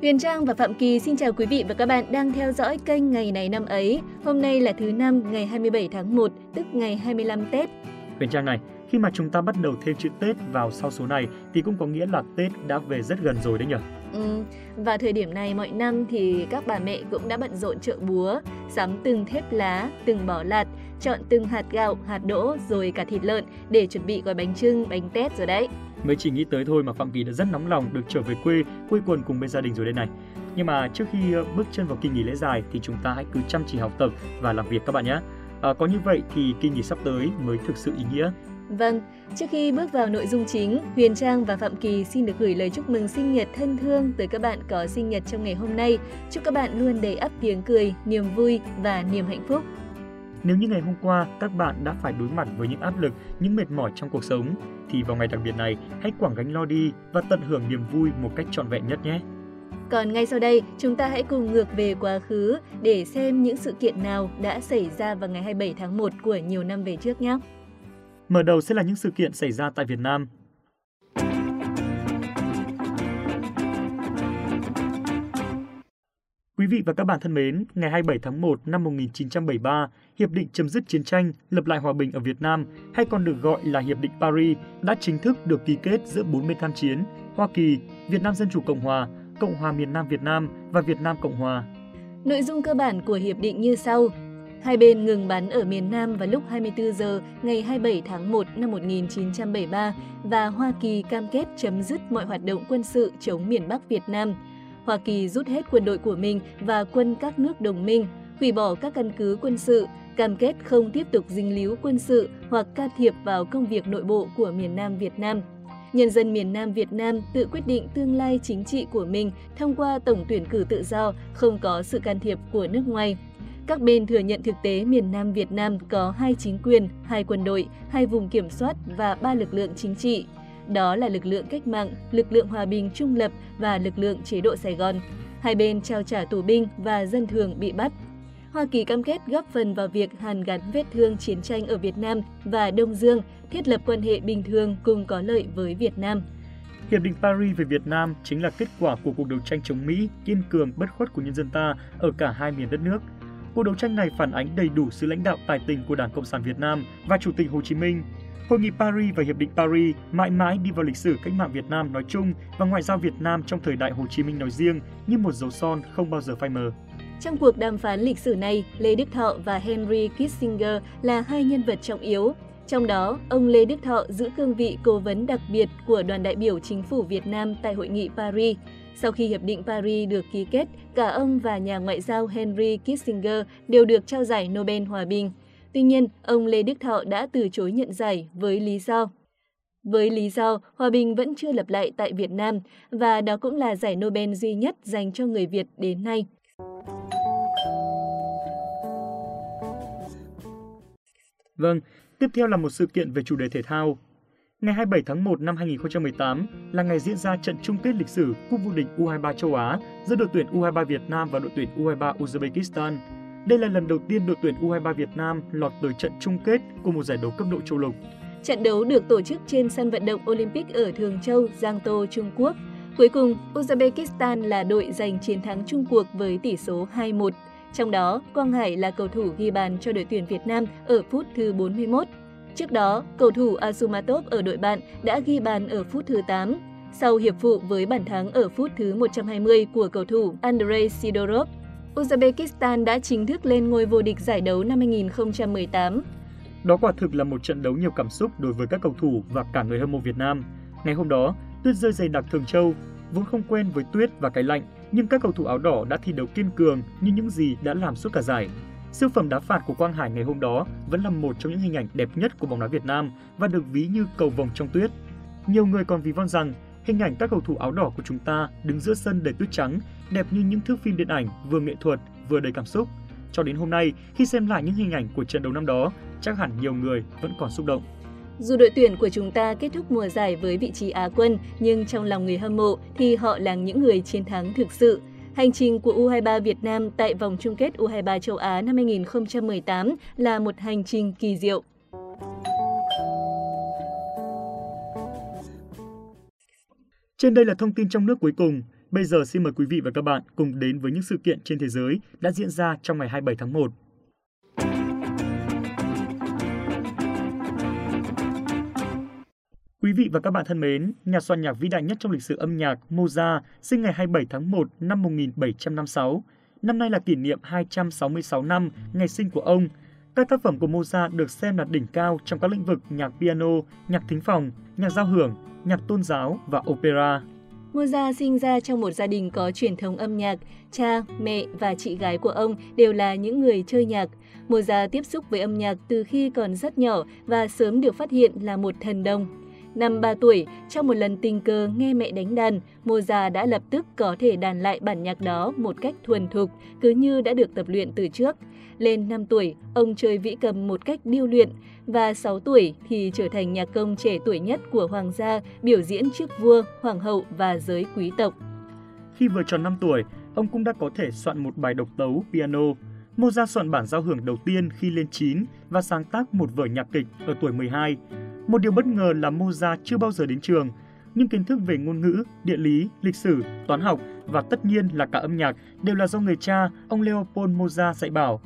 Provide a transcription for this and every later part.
Huyền Trang và Phạm Kỳ xin chào quý vị và các bạn đang theo dõi kênh Ngày này năm ấy. Hôm nay là thứ năm ngày 27 tháng 1, tức ngày 25 Tết. Huyền Trang này, khi mà chúng ta bắt đầu thêm chữ Tết vào sau số này thì cũng có nghĩa là Tết đã về rất gần rồi đấy nhỉ? Ừ, và thời điểm này mọi năm thì các bà mẹ cũng đã bận rộn chợ búa, sắm từng thép lá, từng bỏ lạt, chọn từng hạt gạo, hạt đỗ rồi cả thịt lợn để chuẩn bị gói bánh trưng, bánh tét rồi đấy. Mới chỉ nghĩ tới thôi mà Phạm Kỳ đã rất nóng lòng được trở về quê, quây quần cùng bên gia đình rồi đây này. Nhưng mà trước khi ờ, bước chân vào kỳ nghỉ lễ dài thì chúng ta hãy cứ chăm chỉ học tập và làm việc các bạn nhé. À, có như vậy thì kỳ nghỉ sắp tới mới thực sự ý nghĩa. Vâng, trước khi bước vào nội dung chính, Huyền Trang và Phạm Kỳ xin được gửi lời chúc mừng sinh nhật thân thương tới các bạn có sinh nhật trong ngày hôm nay. Chúc các bạn luôn đầy ắp tiếng cười, niềm vui và niềm hạnh phúc. Nếu như ngày hôm qua các bạn đã phải đối mặt với những áp lực, những mệt mỏi trong cuộc sống, thì vào ngày đặc biệt này hãy quảng gánh lo đi và tận hưởng niềm vui một cách trọn vẹn nhất nhé. Còn ngay sau đây, chúng ta hãy cùng ngược về quá khứ để xem những sự kiện nào đã xảy ra vào ngày 27 tháng 1 của nhiều năm về trước nhé. Mở đầu sẽ là những sự kiện xảy ra tại Việt Nam. Quý vị và các bạn thân mến, ngày 27 tháng 1 năm 1973, Hiệp định chấm dứt chiến tranh, lập lại hòa bình ở Việt Nam, hay còn được gọi là Hiệp định Paris, đã chính thức được ký kết giữa bốn bên tham chiến, Hoa Kỳ, Việt Nam Dân Chủ Cộng Hòa, Cộng hòa miền Nam Việt Nam và Việt Nam Cộng Hòa. Nội dung cơ bản của hiệp định như sau. Hai bên ngừng bắn ở miền Nam vào lúc 24 giờ ngày 27 tháng 1 năm 1973 và Hoa Kỳ cam kết chấm dứt mọi hoạt động quân sự chống miền Bắc Việt Nam. Hoa Kỳ rút hết quân đội của mình và quân các nước đồng minh, hủy bỏ các căn cứ quân sự, cam kết không tiếp tục dính líu quân sự hoặc can thiệp vào công việc nội bộ của miền Nam Việt Nam. Nhân dân miền Nam Việt Nam tự quyết định tương lai chính trị của mình thông qua tổng tuyển cử tự do, không có sự can thiệp của nước ngoài. Các bên thừa nhận thực tế miền Nam Việt Nam có hai chính quyền, hai quân đội, hai vùng kiểm soát và ba lực lượng chính trị. Đó là lực lượng cách mạng, lực lượng hòa bình trung lập và lực lượng chế độ Sài Gòn. Hai bên trao trả tù binh và dân thường bị bắt. Hoa Kỳ cam kết góp phần vào việc hàn gắn vết thương chiến tranh ở Việt Nam và Đông Dương, thiết lập quan hệ bình thường cùng có lợi với Việt Nam. Hiệp định Paris về Việt Nam chính là kết quả của cuộc đấu tranh chống Mỹ kiên cường bất khuất của nhân dân ta ở cả hai miền đất nước. Cuộc đấu tranh này phản ánh đầy đủ sự lãnh đạo tài tình của Đảng Cộng sản Việt Nam và Chủ tịch Hồ Chí Minh. Hội nghị Paris và Hiệp định Paris mãi mãi đi vào lịch sử cách mạng Việt Nam nói chung và ngoại giao Việt Nam trong thời đại Hồ Chí Minh nói riêng như một dấu son không bao giờ phai mờ. Trong cuộc đàm phán lịch sử này, Lê Đức Thọ và Henry Kissinger là hai nhân vật trọng yếu. Trong đó, ông Lê Đức Thọ giữ cương vị cố vấn đặc biệt của đoàn đại biểu chính phủ Việt Nam tại Hội nghị Paris. Sau khi Hiệp định Paris được ký kết, cả ông và nhà ngoại giao Henry Kissinger đều được trao giải Nobel Hòa bình. Tuy nhiên, ông Lê Đức Thọ đã từ chối nhận giải với lý do với lý do hòa bình vẫn chưa lập lại tại Việt Nam và đó cũng là giải Nobel duy nhất dành cho người Việt đến nay. Vâng, tiếp theo là một sự kiện về chủ đề thể thao. Ngày 27 tháng 1 năm 2018 là ngày diễn ra trận chung kết lịch sử Cúp vô địch U23 châu Á giữa đội tuyển U23 Việt Nam và đội tuyển U23 Uzbekistan. Đây là lần đầu tiên đội tuyển U23 Việt Nam lọt tới trận chung kết của một giải đấu cấp độ châu lục. Trận đấu được tổ chức trên sân vận động Olympic ở Thường Châu, Giang Tô, Trung Quốc. Cuối cùng, Uzbekistan là đội giành chiến thắng chung cuộc với tỷ số 2-1. Trong đó, Quang Hải là cầu thủ ghi bàn cho đội tuyển Việt Nam ở phút thứ 41. Trước đó, cầu thủ Azumatov ở đội bạn đã ghi bàn ở phút thứ 8, sau hiệp phụ với bàn thắng ở phút thứ 120 của cầu thủ Andrei Sidorov. Uzbekistan đã chính thức lên ngôi vô địch giải đấu năm 2018. Đó quả thực là một trận đấu nhiều cảm xúc đối với các cầu thủ và cả người hâm mộ Việt Nam. Ngày hôm đó, tuyết rơi dày đặc Thường Châu, vốn không quen với tuyết và cái lạnh, nhưng các cầu thủ áo đỏ đã thi đấu kiên cường như những gì đã làm suốt cả giải. Siêu phẩm đá phạt của Quang Hải ngày hôm đó vẫn là một trong những hình ảnh đẹp nhất của bóng đá Việt Nam và được ví như cầu vồng trong tuyết. Nhiều người còn ví von rằng hình ảnh các cầu thủ áo đỏ của chúng ta đứng giữa sân đầy tuyết trắng, đẹp như những thước phim điện ảnh vừa nghệ thuật vừa đầy cảm xúc. Cho đến hôm nay, khi xem lại những hình ảnh của trận đấu năm đó, chắc hẳn nhiều người vẫn còn xúc động. Dù đội tuyển của chúng ta kết thúc mùa giải với vị trí Á quân, nhưng trong lòng người hâm mộ thì họ là những người chiến thắng thực sự. Hành trình của U23 Việt Nam tại vòng chung kết U23 châu Á năm 2018 là một hành trình kỳ diệu. Trên đây là thông tin trong nước cuối cùng. Bây giờ xin mời quý vị và các bạn cùng đến với những sự kiện trên thế giới đã diễn ra trong ngày 27 tháng 1. Quý vị và các bạn thân mến, nhà soạn nhạc vĩ đại nhất trong lịch sử âm nhạc Mozart sinh ngày 27 tháng 1 năm 1756. Năm nay là kỷ niệm 266 năm ngày sinh của ông. Các tác phẩm của Mozart được xem là đỉnh cao trong các lĩnh vực nhạc piano, nhạc thính phòng, nhạc giao hưởng, nhạc tôn giáo và opera. Mozart sinh ra trong một gia đình có truyền thống âm nhạc. Cha, mẹ và chị gái của ông đều là những người chơi nhạc. Mozart tiếp xúc với âm nhạc từ khi còn rất nhỏ và sớm được phát hiện là một thần đồng. Năm 3 tuổi, trong một lần tình cờ nghe mẹ đánh đàn, Mozart đã lập tức có thể đàn lại bản nhạc đó một cách thuần thục, cứ như đã được tập luyện từ trước. Lên 5 tuổi, ông chơi vĩ cầm một cách điêu luyện và 6 tuổi thì trở thành nhạc công trẻ tuổi nhất của hoàng gia, biểu diễn trước vua, hoàng hậu và giới quý tộc. Khi vừa tròn 5 tuổi, ông cũng đã có thể soạn một bài độc tấu piano. Mozart soạn bản giao hưởng đầu tiên khi lên 9 và sáng tác một vở nhạc kịch ở tuổi 12. Một điều bất ngờ là Mozart chưa bao giờ đến trường, nhưng kiến thức về ngôn ngữ, địa lý, lịch sử, toán học và tất nhiên là cả âm nhạc đều là do người cha, ông Leopold Mozart dạy bảo.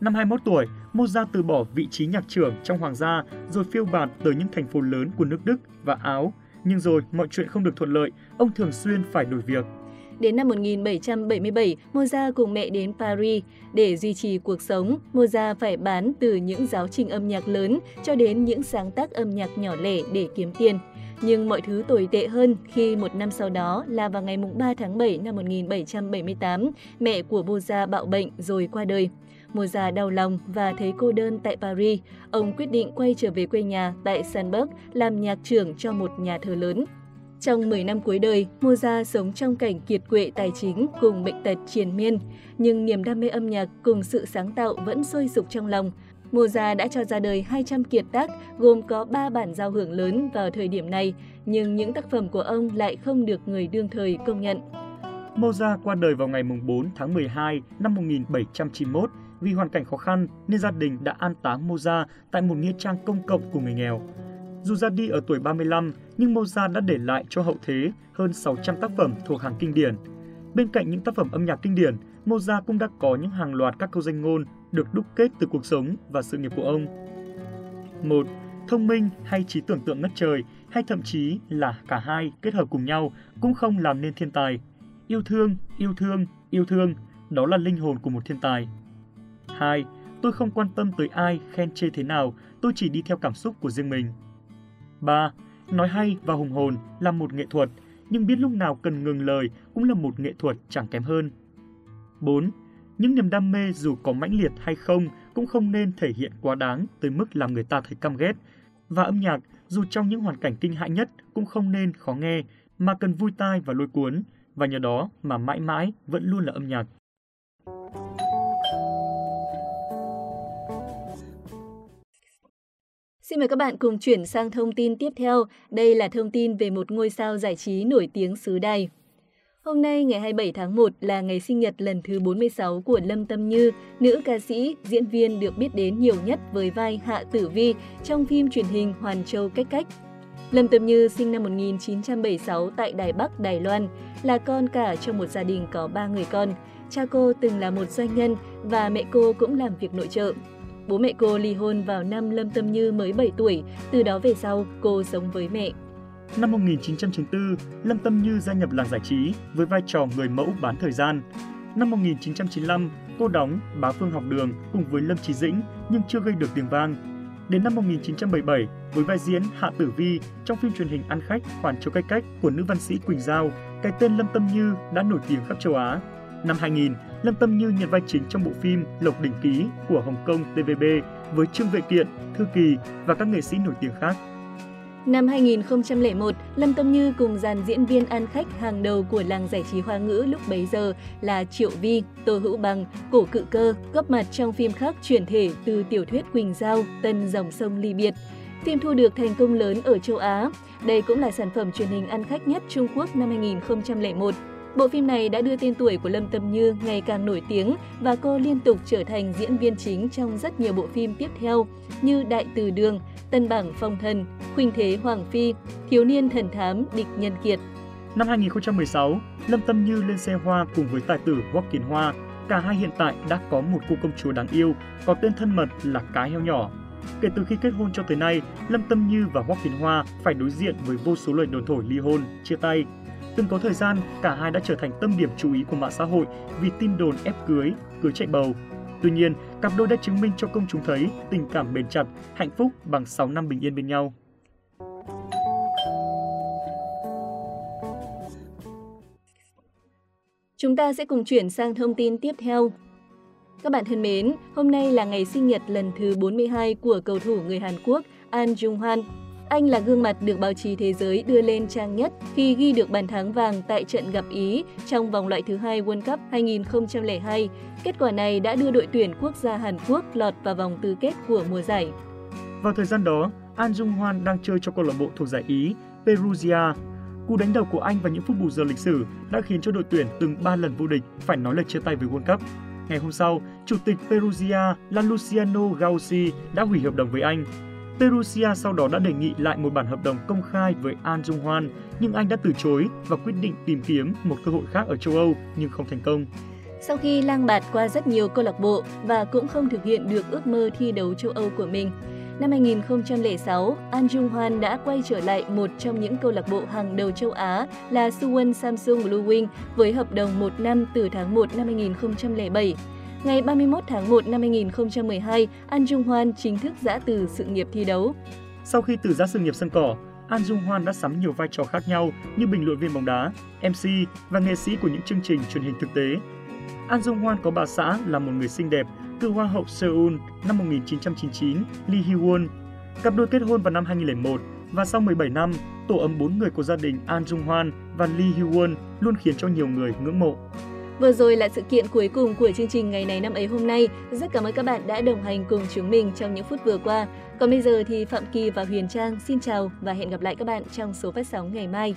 Năm 21 tuổi, Mozart từ bỏ vị trí nhạc trưởng trong hoàng gia rồi phiêu bạt tới những thành phố lớn của nước Đức và Áo. Nhưng rồi mọi chuyện không được thuận lợi, ông thường xuyên phải đổi việc. Đến năm 1777, Mozart cùng mẹ đến Paris. Để duy trì cuộc sống, Mozart phải bán từ những giáo trình âm nhạc lớn cho đến những sáng tác âm nhạc nhỏ lẻ để kiếm tiền. Nhưng mọi thứ tồi tệ hơn khi một năm sau đó là vào ngày 3 tháng 7 năm 1778, mẹ của Mozart bạo bệnh rồi qua đời. Mozart đau lòng và thấy cô đơn tại Paris. Ông quyết định quay trở về quê nhà tại Sandburg làm nhạc trưởng cho một nhà thờ lớn. Trong 10 năm cuối đời, Mozart sống trong cảnh kiệt quệ tài chính cùng bệnh tật triền miên, nhưng niềm đam mê âm nhạc cùng sự sáng tạo vẫn sôi sục trong lòng. Mozart đã cho ra đời 200 kiệt tác gồm có 3 bản giao hưởng lớn vào thời điểm này, nhưng những tác phẩm của ông lại không được người đương thời công nhận. Mozart qua đời vào ngày 4 tháng 12 năm 1791 vì hoàn cảnh khó khăn nên gia đình đã an táng Mozart tại một nghĩa trang công cộng của người nghèo. Dù ra đi ở tuổi 35, nhưng Mozart đã để lại cho hậu thế hơn 600 tác phẩm thuộc hàng kinh điển. Bên cạnh những tác phẩm âm nhạc kinh điển, Mozart cũng đã có những hàng loạt các câu danh ngôn được đúc kết từ cuộc sống và sự nghiệp của ông. 1. Thông minh hay trí tưởng tượng ngất trời, hay thậm chí là cả hai kết hợp cùng nhau cũng không làm nên thiên tài. Yêu thương, yêu thương, yêu thương, đó là linh hồn của một thiên tài. 2. Tôi không quan tâm tới ai khen chê thế nào, tôi chỉ đi theo cảm xúc của riêng mình. 3. Nói hay và hùng hồn là một nghệ thuật, nhưng biết lúc nào cần ngừng lời cũng là một nghệ thuật chẳng kém hơn. 4. Những niềm đam mê dù có mãnh liệt hay không cũng không nên thể hiện quá đáng tới mức làm người ta thấy căm ghét. Và âm nhạc, dù trong những hoàn cảnh kinh hại nhất cũng không nên khó nghe, mà cần vui tai và lôi cuốn, và nhờ đó mà mãi mãi vẫn luôn là âm nhạc. Xin mời các bạn cùng chuyển sang thông tin tiếp theo. Đây là thông tin về một ngôi sao giải trí nổi tiếng xứ đài. Hôm nay ngày 27 tháng 1 là ngày sinh nhật lần thứ 46 của Lâm Tâm Như, nữ ca sĩ, diễn viên được biết đến nhiều nhất với vai Hạ Tử Vi trong phim truyền hình Hoàn Châu Cách Cách. Lâm Tâm Như sinh năm 1976 tại Đài Bắc, Đài Loan, là con cả trong một gia đình có 3 người con. Cha cô từng là một doanh nhân và mẹ cô cũng làm việc nội trợ. Bố mẹ cô ly hôn vào năm Lâm Tâm Như mới 7 tuổi, từ đó về sau cô sống với mẹ. Năm 1994, Lâm Tâm Như gia nhập làng giải trí với vai trò người mẫu bán thời gian. Năm 1995, cô đóng Bá Phương học đường cùng với Lâm Chí Dĩnh nhưng chưa gây được tiếng vang. Đến năm 1977, với vai diễn Hạ Tử Vi trong phim truyền hình Ăn khách Hoàn Châu Cách Cách của nữ văn sĩ Quỳnh Giao, cái tên Lâm Tâm Như đã nổi tiếng khắp châu Á. Năm 2000, Lâm Tâm Như nhận vai chính trong bộ phim Lộc Đỉnh Ký của Hồng Kông TVB với Trương Vệ Kiện, Thư Kỳ và các nghệ sĩ nổi tiếng khác. Năm 2001, Lâm Tâm Như cùng dàn diễn viên ăn khách hàng đầu của làng giải trí hoa ngữ lúc bấy giờ là Triệu Vi, Tô Hữu Bằng, Cổ Cự Cơ góp mặt trong phim khác chuyển thể từ tiểu thuyết Quỳnh Giao, Tân Dòng Sông Ly Biệt. Phim thu được thành công lớn ở châu Á. Đây cũng là sản phẩm truyền hình ăn khách nhất Trung Quốc năm 2001. Bộ phim này đã đưa tên tuổi của Lâm Tâm Như ngày càng nổi tiếng và cô liên tục trở thành diễn viên chính trong rất nhiều bộ phim tiếp theo như Đại Từ Đường, Tân Bảng Phong Thần, Khuynh Thế Hoàng Phi, Thiếu niên thần thám Địch Nhân Kiệt. Năm 2016, Lâm Tâm Như lên xe hoa cùng với tài tử Hoắc Kiến Hoa. Cả hai hiện tại đã có một cô công chúa đáng yêu, có tên thân mật là Cái Heo Nhỏ. Kể từ khi kết hôn cho tới nay, Lâm Tâm Như và Hoắc Kiến Hoa phải đối diện với vô số lời đồn thổi ly hôn, chia tay. Từng có thời gian, cả hai đã trở thành tâm điểm chú ý của mạng xã hội vì tin đồn ép cưới, cưới chạy bầu. Tuy nhiên, cặp đôi đã chứng minh cho công chúng thấy tình cảm bền chặt, hạnh phúc bằng 6 năm bình yên bên nhau. Chúng ta sẽ cùng chuyển sang thông tin tiếp theo. Các bạn thân mến, hôm nay là ngày sinh nhật lần thứ 42 của cầu thủ người Hàn Quốc An Jung Hwan. Anh là gương mặt được báo chí thế giới đưa lên trang nhất khi ghi được bàn thắng vàng tại trận gặp Ý trong vòng loại thứ hai World Cup 2002. Kết quả này đã đưa đội tuyển quốc gia Hàn Quốc lọt vào vòng tứ kết của mùa giải. Vào thời gian đó, An Jung Hwan đang chơi cho câu lạc bộ thuộc giải Ý, Perugia. Cú đánh đầu của anh và những phút bù giờ lịch sử đã khiến cho đội tuyển từng 3 lần vô địch phải nói lời chia tay với World Cup. Ngày hôm sau, Chủ tịch Perugia là Luciano Gauci đã hủy hợp đồng với anh. Perusia sau đó đã đề nghị lại một bản hợp đồng công khai với An Jung Hwan, nhưng anh đã từ chối và quyết định tìm kiếm một cơ hội khác ở châu Âu nhưng không thành công. Sau khi lang bạt qua rất nhiều câu lạc bộ và cũng không thực hiện được ước mơ thi đấu châu Âu của mình, Năm 2006, An Jung Hwan đã quay trở lại một trong những câu lạc bộ hàng đầu châu Á là Suwon Samsung Blue Wing với hợp đồng một năm từ tháng 1 năm 2007. Ngày 31 tháng 1 năm 2012, An Jung Hwan chính thức giã từ sự nghiệp thi đấu. Sau khi từ giã sự nghiệp sân cỏ, An Jung Hwan đã sắm nhiều vai trò khác nhau như bình luận viên bóng đá, MC và nghệ sĩ của những chương trình truyền hình thực tế. An Jung Hwan có bà xã là một người xinh đẹp, cựu Hoa hậu Seoul năm 1999, Lee Hee-won. Cặp đôi kết hôn vào năm 2001 và sau 17 năm, tổ ấm 4 người của gia đình An Jung Hwan và Lee Hee-won luôn khiến cho nhiều người ngưỡng mộ. Vừa rồi là sự kiện cuối cùng của chương trình ngày này năm ấy hôm nay. Rất cảm ơn các bạn đã đồng hành cùng chúng mình trong những phút vừa qua. Còn bây giờ thì Phạm Kỳ và Huyền Trang xin chào và hẹn gặp lại các bạn trong số phát sóng ngày mai.